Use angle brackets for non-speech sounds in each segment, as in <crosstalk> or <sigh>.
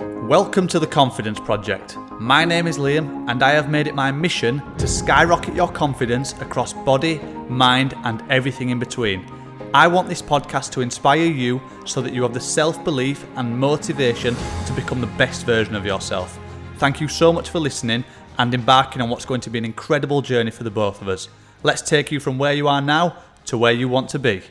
Welcome to the Confidence Project. My name is Liam, and I have made it my mission to skyrocket your confidence across body, mind, and everything in between. I want this podcast to inspire you so that you have the self belief and motivation to become the best version of yourself. Thank you so much for listening and embarking on what's going to be an incredible journey for the both of us. Let's take you from where you are now to where you want to be.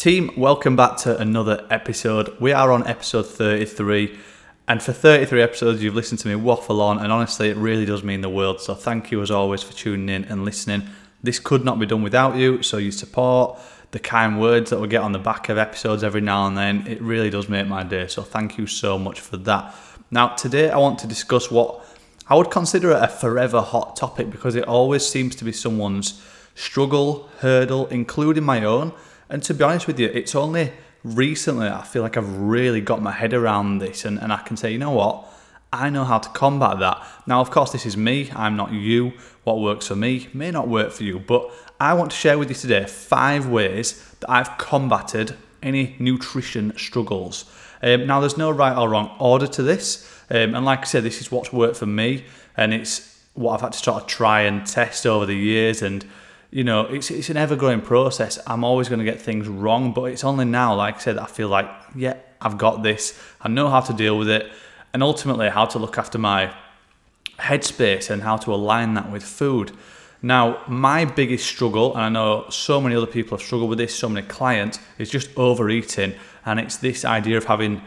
Team, welcome back to another episode. We are on episode 33, and for 33 episodes, you've listened to me waffle on, and honestly, it really does mean the world. So, thank you as always for tuning in and listening. This could not be done without you, so your support, the kind words that we get on the back of episodes every now and then, it really does make my day. So, thank you so much for that. Now, today I want to discuss what I would consider a forever hot topic because it always seems to be someone's struggle, hurdle, including my own and to be honest with you, it's only recently I feel like I've really got my head around this and, and I can say, you know what? I know how to combat that. Now, of course, this is me. I'm not you. What works for me may not work for you. But I want to share with you today five ways that I've combated any nutrition struggles. Um, now, there's no right or wrong order to this. Um, and like I said, this is what's worked for me. And it's what I've had to sort of try and test over the years. And you know, it's, it's an ever growing process. I'm always going to get things wrong, but it's only now, like I said, I feel like, yeah, I've got this. I know how to deal with it, and ultimately how to look after my headspace and how to align that with food. Now, my biggest struggle, and I know so many other people have struggled with this, so many clients, is just overeating. And it's this idea of having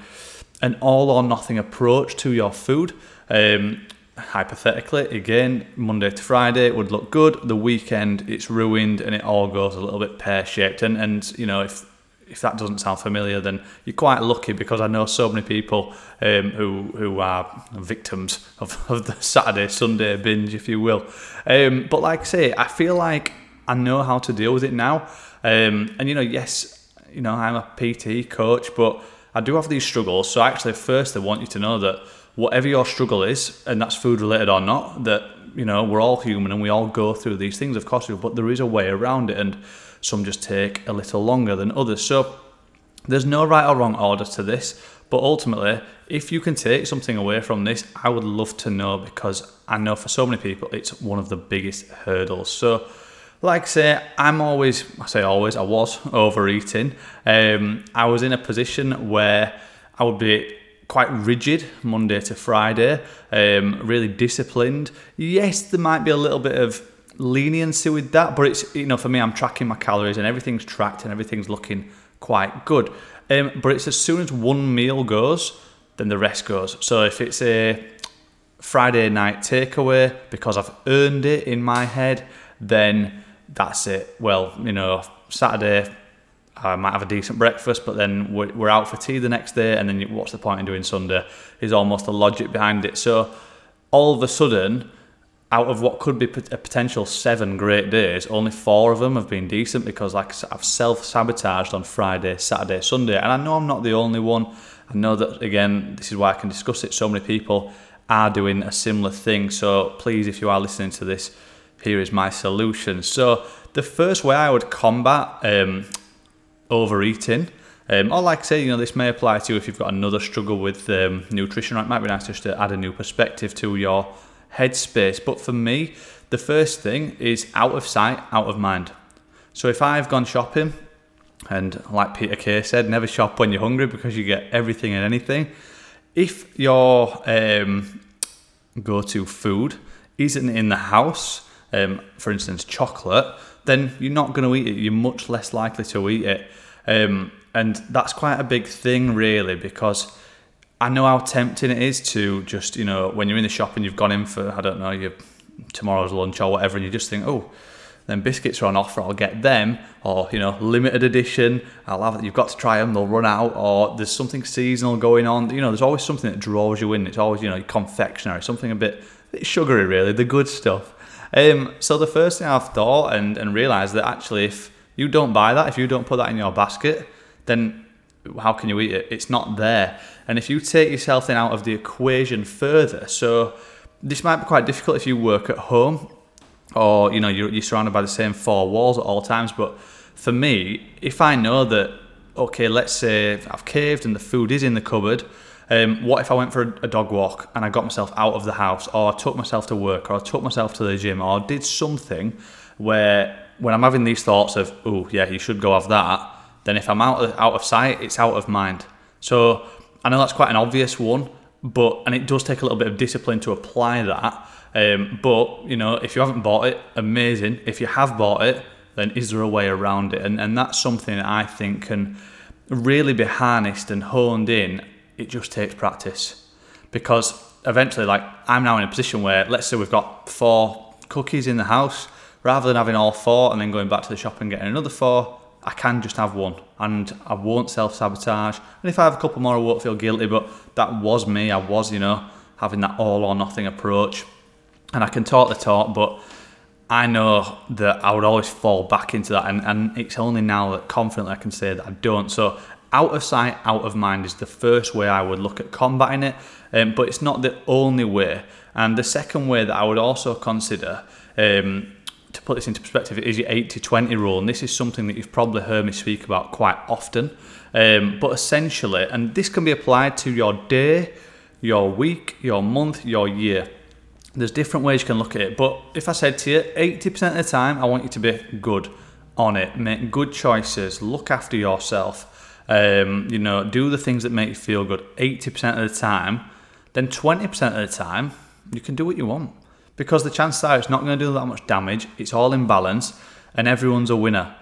an all or nothing approach to your food. Um, hypothetically, again, Monday to Friday it would look good. The weekend it's ruined and it all goes a little bit pear shaped. And and you know if if that doesn't sound familiar, then you're quite lucky because I know so many people um, who who are victims of, <laughs> of the Saturday Sunday binge, if you will. Um, but like I say, I feel like I know how to deal with it now. Um, and you know, yes, you know I'm a PT coach, but I do have these struggles. So actually, first I want you to know that whatever your struggle is, and that's food related or not, that you know we're all human and we all go through these things, of course, but there is a way around it, and some just take a little longer than others. So there's no right or wrong order to this, but ultimately, if you can take something away from this, I would love to know because I know for so many people it's one of the biggest hurdles. So like I say, I'm always, I say always, I was overeating. Um, I was in a position where I would be quite rigid Monday to Friday, um, really disciplined. Yes, there might be a little bit of leniency with that, but it's you know for me, I'm tracking my calories and everything's tracked and everything's looking quite good. Um, but it's as soon as one meal goes, then the rest goes. So if it's a Friday night takeaway because I've earned it in my head, then that's it. Well, you know, Saturday I might have a decent breakfast, but then we're, out for tea the next day, and then what's the point in doing Sunday? Is almost the logic behind it. So all of a sudden, out of what could be a potential seven great days, only four of them have been decent because, like I've self sabotaged on Friday, Saturday, Sunday, and I know I'm not the only one. I know that again, this is why I can discuss it. So many people are doing a similar thing. So please, if you are listening to this, here is my solution. So the first way I would combat um, overeating. Um, or like I say, you know, this may apply to you if you've got another struggle with um, nutrition. Right, it might be nice just to add a new perspective to your headspace. But for me, the first thing is out of sight, out of mind. So if I've gone shopping, and like Peter Kay said, never shop when you're hungry because you get everything and anything. If your um, go-to food isn't in the house, um, for instance, chocolate, then you're not going to eat it. You're much less likely to eat it. Um, and that's quite a big thing, really, because I know how tempting it is to just, you know, when you're in the shop and you've gone in for, I don't know, your tomorrow's lunch or whatever, and you just think, oh, then biscuits are on offer, I'll get them, or you know, limited edition, I'll have you've got to try them, they'll run out, or there's something seasonal going on. You know, there's always something that draws you in. It's always, you know, confectionery, something a bit, a bit sugary, really, the good stuff. Um, so the first thing I've thought and, and realised that actually if you don't buy that, if you don't put that in your basket, then how can you eat it? It's not there. And if you take yourself then out of the equation further, so this might be quite difficult if you work at home or you know you're, you're surrounded by the same four walls at all times. But for me, if I know that okay, let's say I've caved and the food is in the cupboard. Um, what if I went for a dog walk and I got myself out of the house, or I took myself to work, or I took myself to the gym, or I did something where when I'm having these thoughts of, oh yeah, you should go have that, then if I'm out of, out of sight, it's out of mind. So I know that's quite an obvious one, but and it does take a little bit of discipline to apply that. Um, but you know, if you haven't bought it, amazing. If you have bought it, then is there a way around it? And and that's something that I think can really be harnessed and honed in. It just takes practice because eventually, like I'm now in a position where let's say we've got four cookies in the house, rather than having all four and then going back to the shop and getting another four. I can just have one and I won't self sabotage. And if I have a couple more, I won't feel guilty. But that was me. I was, you know, having that all or nothing approach. And I can talk the talk, but I know that I would always fall back into that. And, and it's only now that confidently I can say that I don't. So, out of sight, out of mind is the first way I would look at combating it. Um, but it's not the only way. And the second way that I would also consider. Um, to put this into perspective, is your 80 20 rule, and this is something that you've probably heard me speak about quite often. Um, but essentially, and this can be applied to your day, your week, your month, your year. There's different ways you can look at it, but if I said to you, 80% of the time, I want you to be good on it, make good choices, look after yourself, um, you know, do the things that make you feel good 80% of the time, then 20% of the time, you can do what you want because the chances are it's not going to do that much damage. It's all in balance, and everyone's a winner.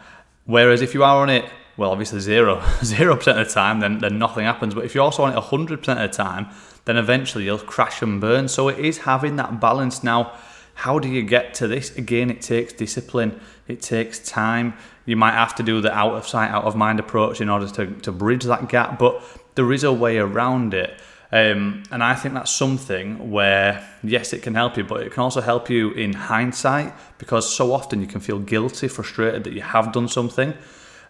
Whereas if you are on it, well, obviously zero, <laughs> zero percent of the time, then then nothing happens. But if you're also on it hundred percent of the time, then eventually you'll crash and burn. So it is having that balance now. How do you get to this? Again, it takes discipline. It takes time. You might have to do the out of sight, out of mind approach in order to, to bridge that gap, but there is a way around it. Um, and I think that's something where, yes, it can help you, but it can also help you in hindsight because so often you can feel guilty, frustrated that you have done something.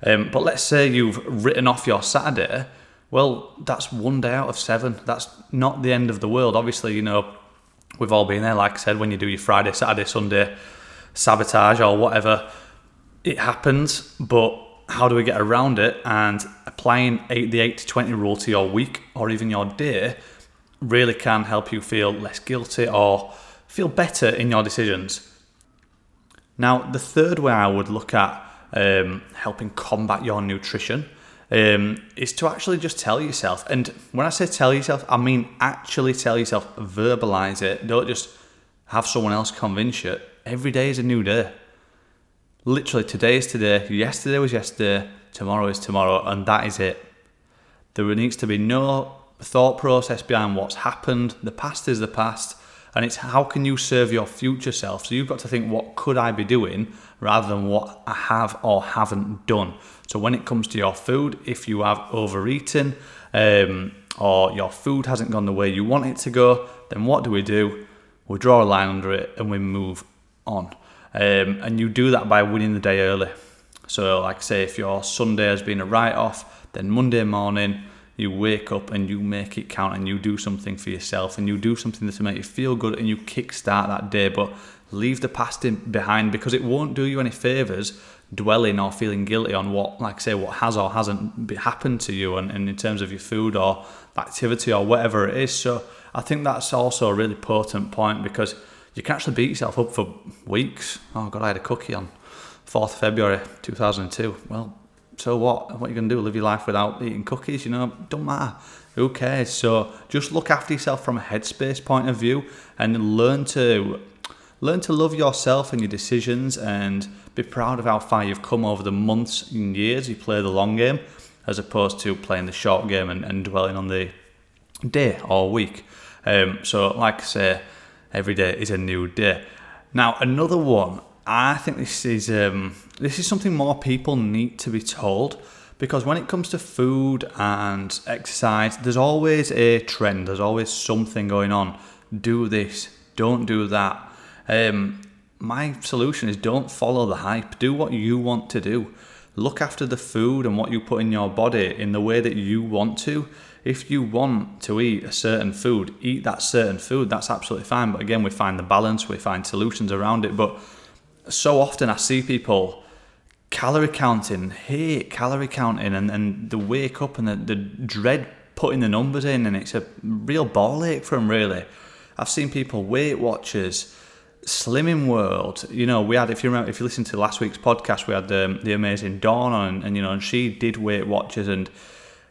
Um, but let's say you've written off your Saturday. Well, that's one day out of seven. That's not the end of the world. Obviously, you know, we've all been there, like I said, when you do your Friday, Saturday, Sunday sabotage or whatever, it happens. But how do we get around it? And applying eight, the 80 20 rule to your week or even your day really can help you feel less guilty or feel better in your decisions. Now, the third way I would look at um, helping combat your nutrition um, is to actually just tell yourself. And when I say tell yourself, I mean actually tell yourself, verbalize it. Don't just have someone else convince you. Every day is a new day literally today is today, yesterday was yesterday, tomorrow is tomorrow, and that is it. There needs to be no thought process behind what's happened. The past is the past, and it's how can you serve your future self. So you've got to think, what could I be doing rather than what I have or haven't done. So when it comes to your food, if you have overeaten um, or your food hasn't gone the way you want it to go, then what do we do? We draw a line under it and we move on. Um, and you do that by winning the day early. So, like say, if your Sunday has been a write off, then Monday morning you wake up and you make it count and you do something for yourself and you do something to make you feel good and you kickstart that day. But leave the past in, behind because it won't do you any favors dwelling or feeling guilty on what, like say, what has or hasn't happened to you and, and in terms of your food or activity or whatever it is. So, I think that's also a really potent point because you can actually beat yourself up for weeks. Oh God, I had a cookie on 4th February 2002. Well, so what? What are you going to do? Live your life without eating cookies? You know, don't matter. Who cares? So just look after yourself from a headspace point of view and learn to learn to love yourself and your decisions and be proud of how far you've come over the months and years you play the long game as opposed to playing the short game and, and dwelling on the day or week. Um, so, like I say, every day is a new day. Now, another one, I think this is um, this is something more people need to be told because when it comes to food and exercise, there's always a trend. There's always something going on. Do this, don't do that. Um, my solution is don't follow the hype. Do what you want to do. Look after the food and what you put in your body in the way that you want to if you want to eat a certain food, eat that certain food. That's absolutely fine. But again, we find the balance, we find solutions around it. But so often I see people calorie counting, hate calorie counting, and, and the wake up and the, the dread putting the numbers in, and it's a real ball ache for them, really. I've seen people, Weight Watchers, Slimming World. You know, we had, if you remember, if you listen to last week's podcast, we had um, the amazing Dawn on, and, you know, and she did Weight Watchers, and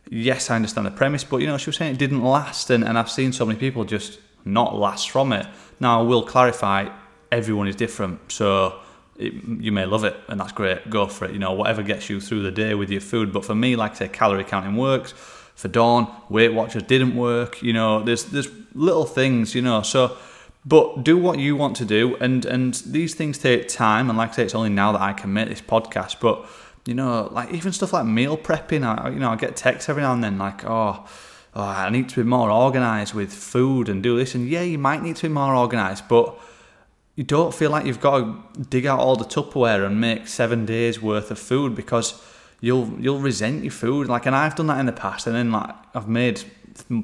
yes, I understand the premise, but, you know, she was saying it didn't last, and, and I've seen so many people just not last from it. Now, I will clarify, everyone is different, so it, you may love it and that's great go for it you know whatever gets you through the day with your food but for me like I say calorie counting works for Dawn Weight Watchers didn't work you know there's there's little things you know so but do what you want to do and and these things take time and like I say it's only now that I can make this podcast but you know like even stuff like meal prepping I you know I get texts every now and then like oh Oh, I need to be more organised with food and do this. And yeah, you might need to be more organised, but you don't feel like you've got to dig out all the Tupperware and make seven days worth of food because you'll you'll resent your food. Like, and I've done that in the past, and then like I've made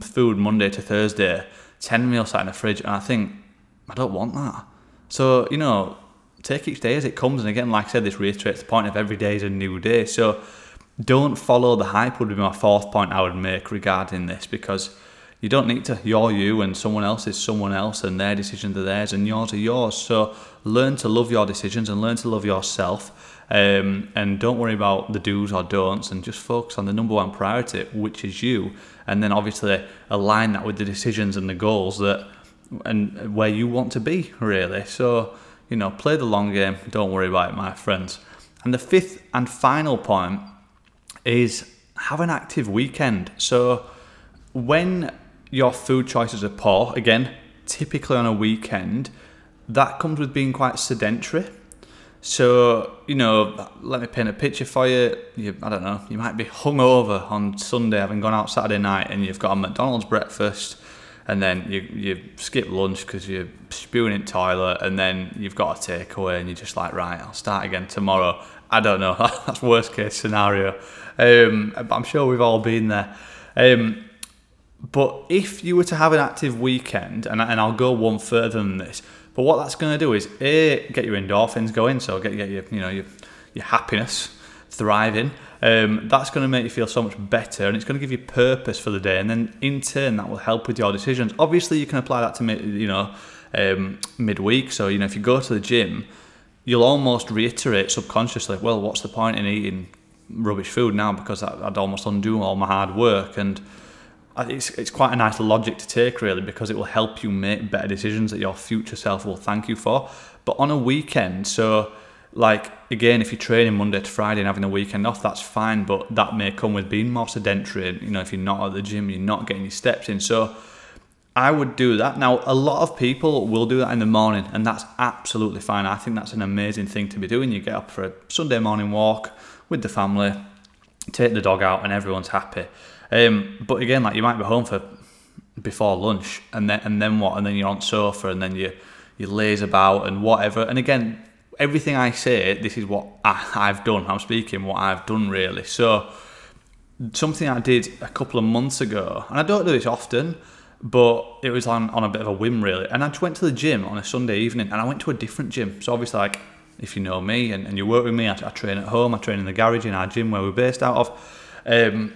food Monday to Thursday, ten meals sat in the fridge, and I think I don't want that. So you know, take each day as it comes. And again, like I said, this reiterates the point of every day is a new day. So don't follow the hype. Would be my fourth point I would make regarding this because you don't need to. You're you, and someone else is someone else, and their decisions are theirs, and yours are yours. So learn to love your decisions and learn to love yourself. Um, and don't worry about the do's or don'ts, and just focus on the number one priority, which is you. And then obviously align that with the decisions and the goals that and where you want to be, really. So you know, play the long game. Don't worry about it, my friends. And the fifth and final point is have an active weekend. So when your food choices are poor, again, typically on a weekend, that comes with being quite sedentary. So, you know, let me paint a picture for you. you. I don't know, you might be hungover on Sunday having gone out Saturday night and you've got a McDonald's breakfast and then you, you skip lunch because you're spewing in toilet and then you've got a takeaway and you're just like, right, I'll start again tomorrow. I don't know, <laughs> that's worst case scenario. Um, but I'm sure we've all been there. Um, but if you were to have an active weekend, and, and I'll go one further than this, but what that's going to do is a get your endorphins going, so get, get your you know your your happiness thriving. Um, that's going to make you feel so much better, and it's going to give you purpose for the day, and then in turn that will help with your decisions. Obviously, you can apply that to you know um, midweek. So you know if you go to the gym, you'll almost reiterate subconsciously, well, what's the point in eating rubbish food now because I'd almost undo all my hard work and it's, it's quite a nice logic to take really because it will help you make better decisions that your future self will thank you for but on a weekend so like again if you're training monday to friday and having a weekend off that's fine but that may come with being more sedentary you know if you're not at the gym you're not getting your steps in so I would do that. Now, a lot of people will do that in the morning, and that's absolutely fine. I think that's an amazing thing to be doing. You get up for a Sunday morning walk with the family, take the dog out, and everyone's happy. Um, but again, like you might be home for before lunch, and then and then what? And then you're on sofa, and then you you laze about and whatever. And again, everything I say, this is what I, I've done. I'm speaking what I've done really. So something I did a couple of months ago, and I don't do this often, but it was on, on a bit of a whim really. And I just went to the gym on a Sunday evening, and I went to a different gym. So obviously, like if you know me and, and you work with me, I, I train at home. I train in the garage in our gym where we're based out of. Um,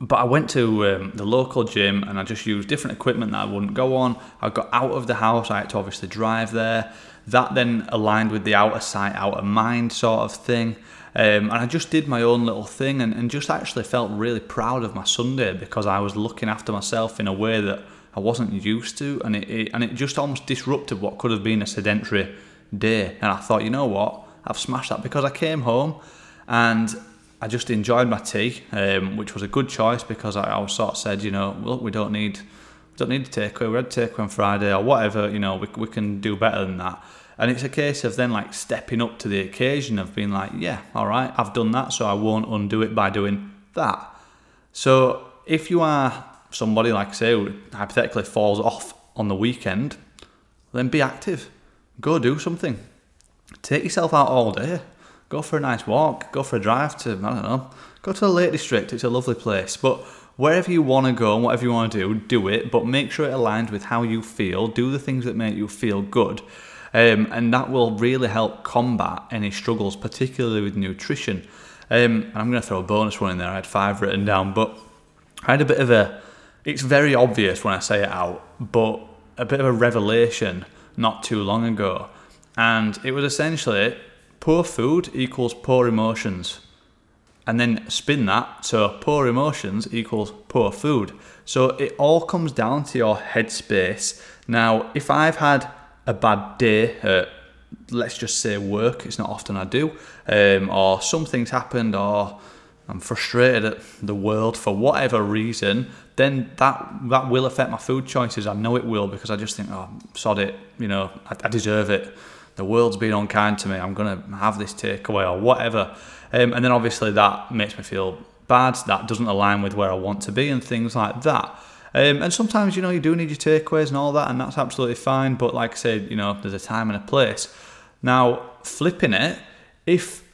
but I went to um, the local gym and I just used different equipment that I wouldn't go on. I got out of the house, I had to obviously drive there. That then aligned with the outer sight, outer mind sort of thing. Um, and I just did my own little thing and, and just actually felt really proud of my Sunday because I was looking after myself in a way that I wasn't used to. And it, it and it just almost disrupted what could have been a sedentary day. And I thought, you know what? I've smashed that because I came home and I just enjoyed my tea, um, which was a good choice because I, I was sort of said, you know, look, we don't need don't need to take away. We had takeaway on Friday or whatever. You know, we we can do better than that. And it's a case of then like stepping up to the occasion of being like, yeah, all right, I've done that, so I won't undo it by doing that. So if you are somebody like say who hypothetically falls off on the weekend, then be active. Go do something. Take yourself out all day go for a nice walk, go for a drive to, I don't know, go to the Lake District. It's a lovely place. But wherever you want to go and whatever you want to do, do it. But make sure it aligns with how you feel. Do the things that make you feel good. Um, and that will really help combat any struggles, particularly with nutrition. Um, and I'm going to throw a bonus one in there. I had five written down, but I had a bit of a. It's very obvious when I say it out, but a bit of a revelation not too long ago. And it was essentially poor food equals poor emotions. And then spin that, so poor emotions equals poor food. So it all comes down to your headspace. Now, if I've had a bad day at, let's just say, work, it's not often I do, um, or something's happened, or I'm frustrated at the world for whatever reason, then that that will affect my food choices. I know it will because I just think, oh, sod it, you know, I, I deserve it. The world's been unkind to me. I'm gonna have this takeaway or whatever, um, and then obviously that makes me feel bad. That doesn't align with where I want to be and things like that. Um, and sometimes you know you do need your takeaways and all that, and that's absolutely fine. But like I said, you know, there's a time and a place. Now flipping it, if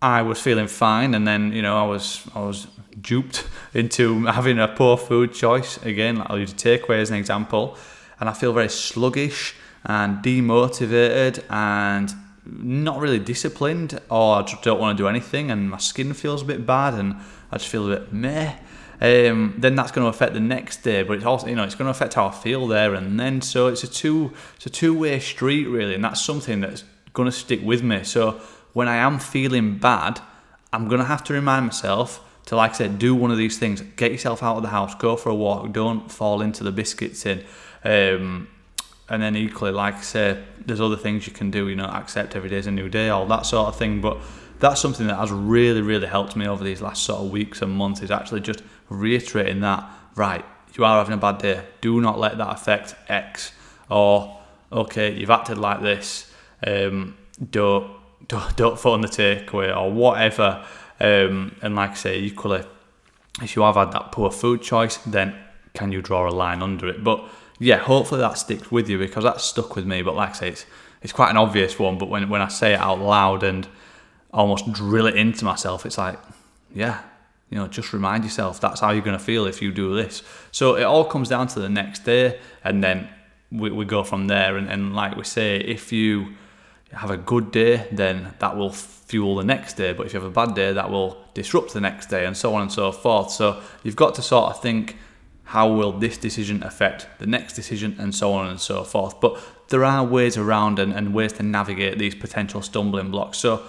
I was feeling fine, and then you know I was I was duped <laughs> into having a poor food choice again. I'll use a takeaway as an example, and I feel very sluggish and demotivated and not really disciplined, or I don't want to do anything, and my skin feels a bit bad, and I just feel a bit meh. Um, then that's going to affect the next day, but it's also you know it's going to affect how I feel there and then. So it's a two it's a two way street really, and that's something that's going to stick with me. So when I am feeling bad, I'm going to have to remind myself to, like I said, do one of these things. Get yourself out of the house, go for a walk, don't fall into the biscuits in. Um, and then equally, like I say, there's other things you can do, you know, accept every day is a new day, all that sort of thing. But that's something that has really, really helped me over these last sort of weeks and months is actually just reiterating that, right, you are having a bad day. Do not let that affect X. Or, okay, you've acted like this. Um, don't <laughs> don't, don't phone the takeaway or whatever. Um, and like I say, equally, if you have had that poor food choice, then can you draw a line under it? But yeah, hopefully that sticks with you because that's stuck with me. But like I say, it's, it's quite an obvious one. But when, when I say it out loud and almost drill it into myself, it's like, yeah, you know, just remind yourself that's how you're going to feel if you do this. So it all comes down to the next day, and then we, we go from there. And, and like we say, if you have a good day, then that will fuel the next day. But if you have a bad day, that will disrupt the next day, and so on and so forth. So you've got to sort of think how will this decision affect the next decision, and so on and so forth. But there are ways around and, and ways to navigate these potential stumbling blocks. So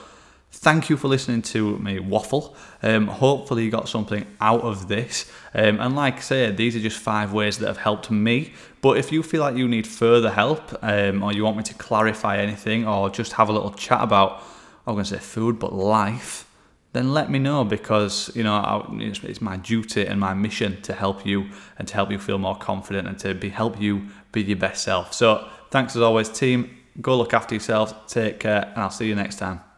thank you for listening to me waffle. Um, hopefully, you got something out of this. Um, and like I said, these are just five ways that have helped me. But if you feel like you need further help, um, or you want me to clarify anything, or just have a little chat about, I'm going to say food, but life, then let me know because you know it's my duty and my mission to help you and to help you feel more confident and to be help you be your best self. So thanks as always, team. Go look after yourselves. Take care, and I'll see you next time.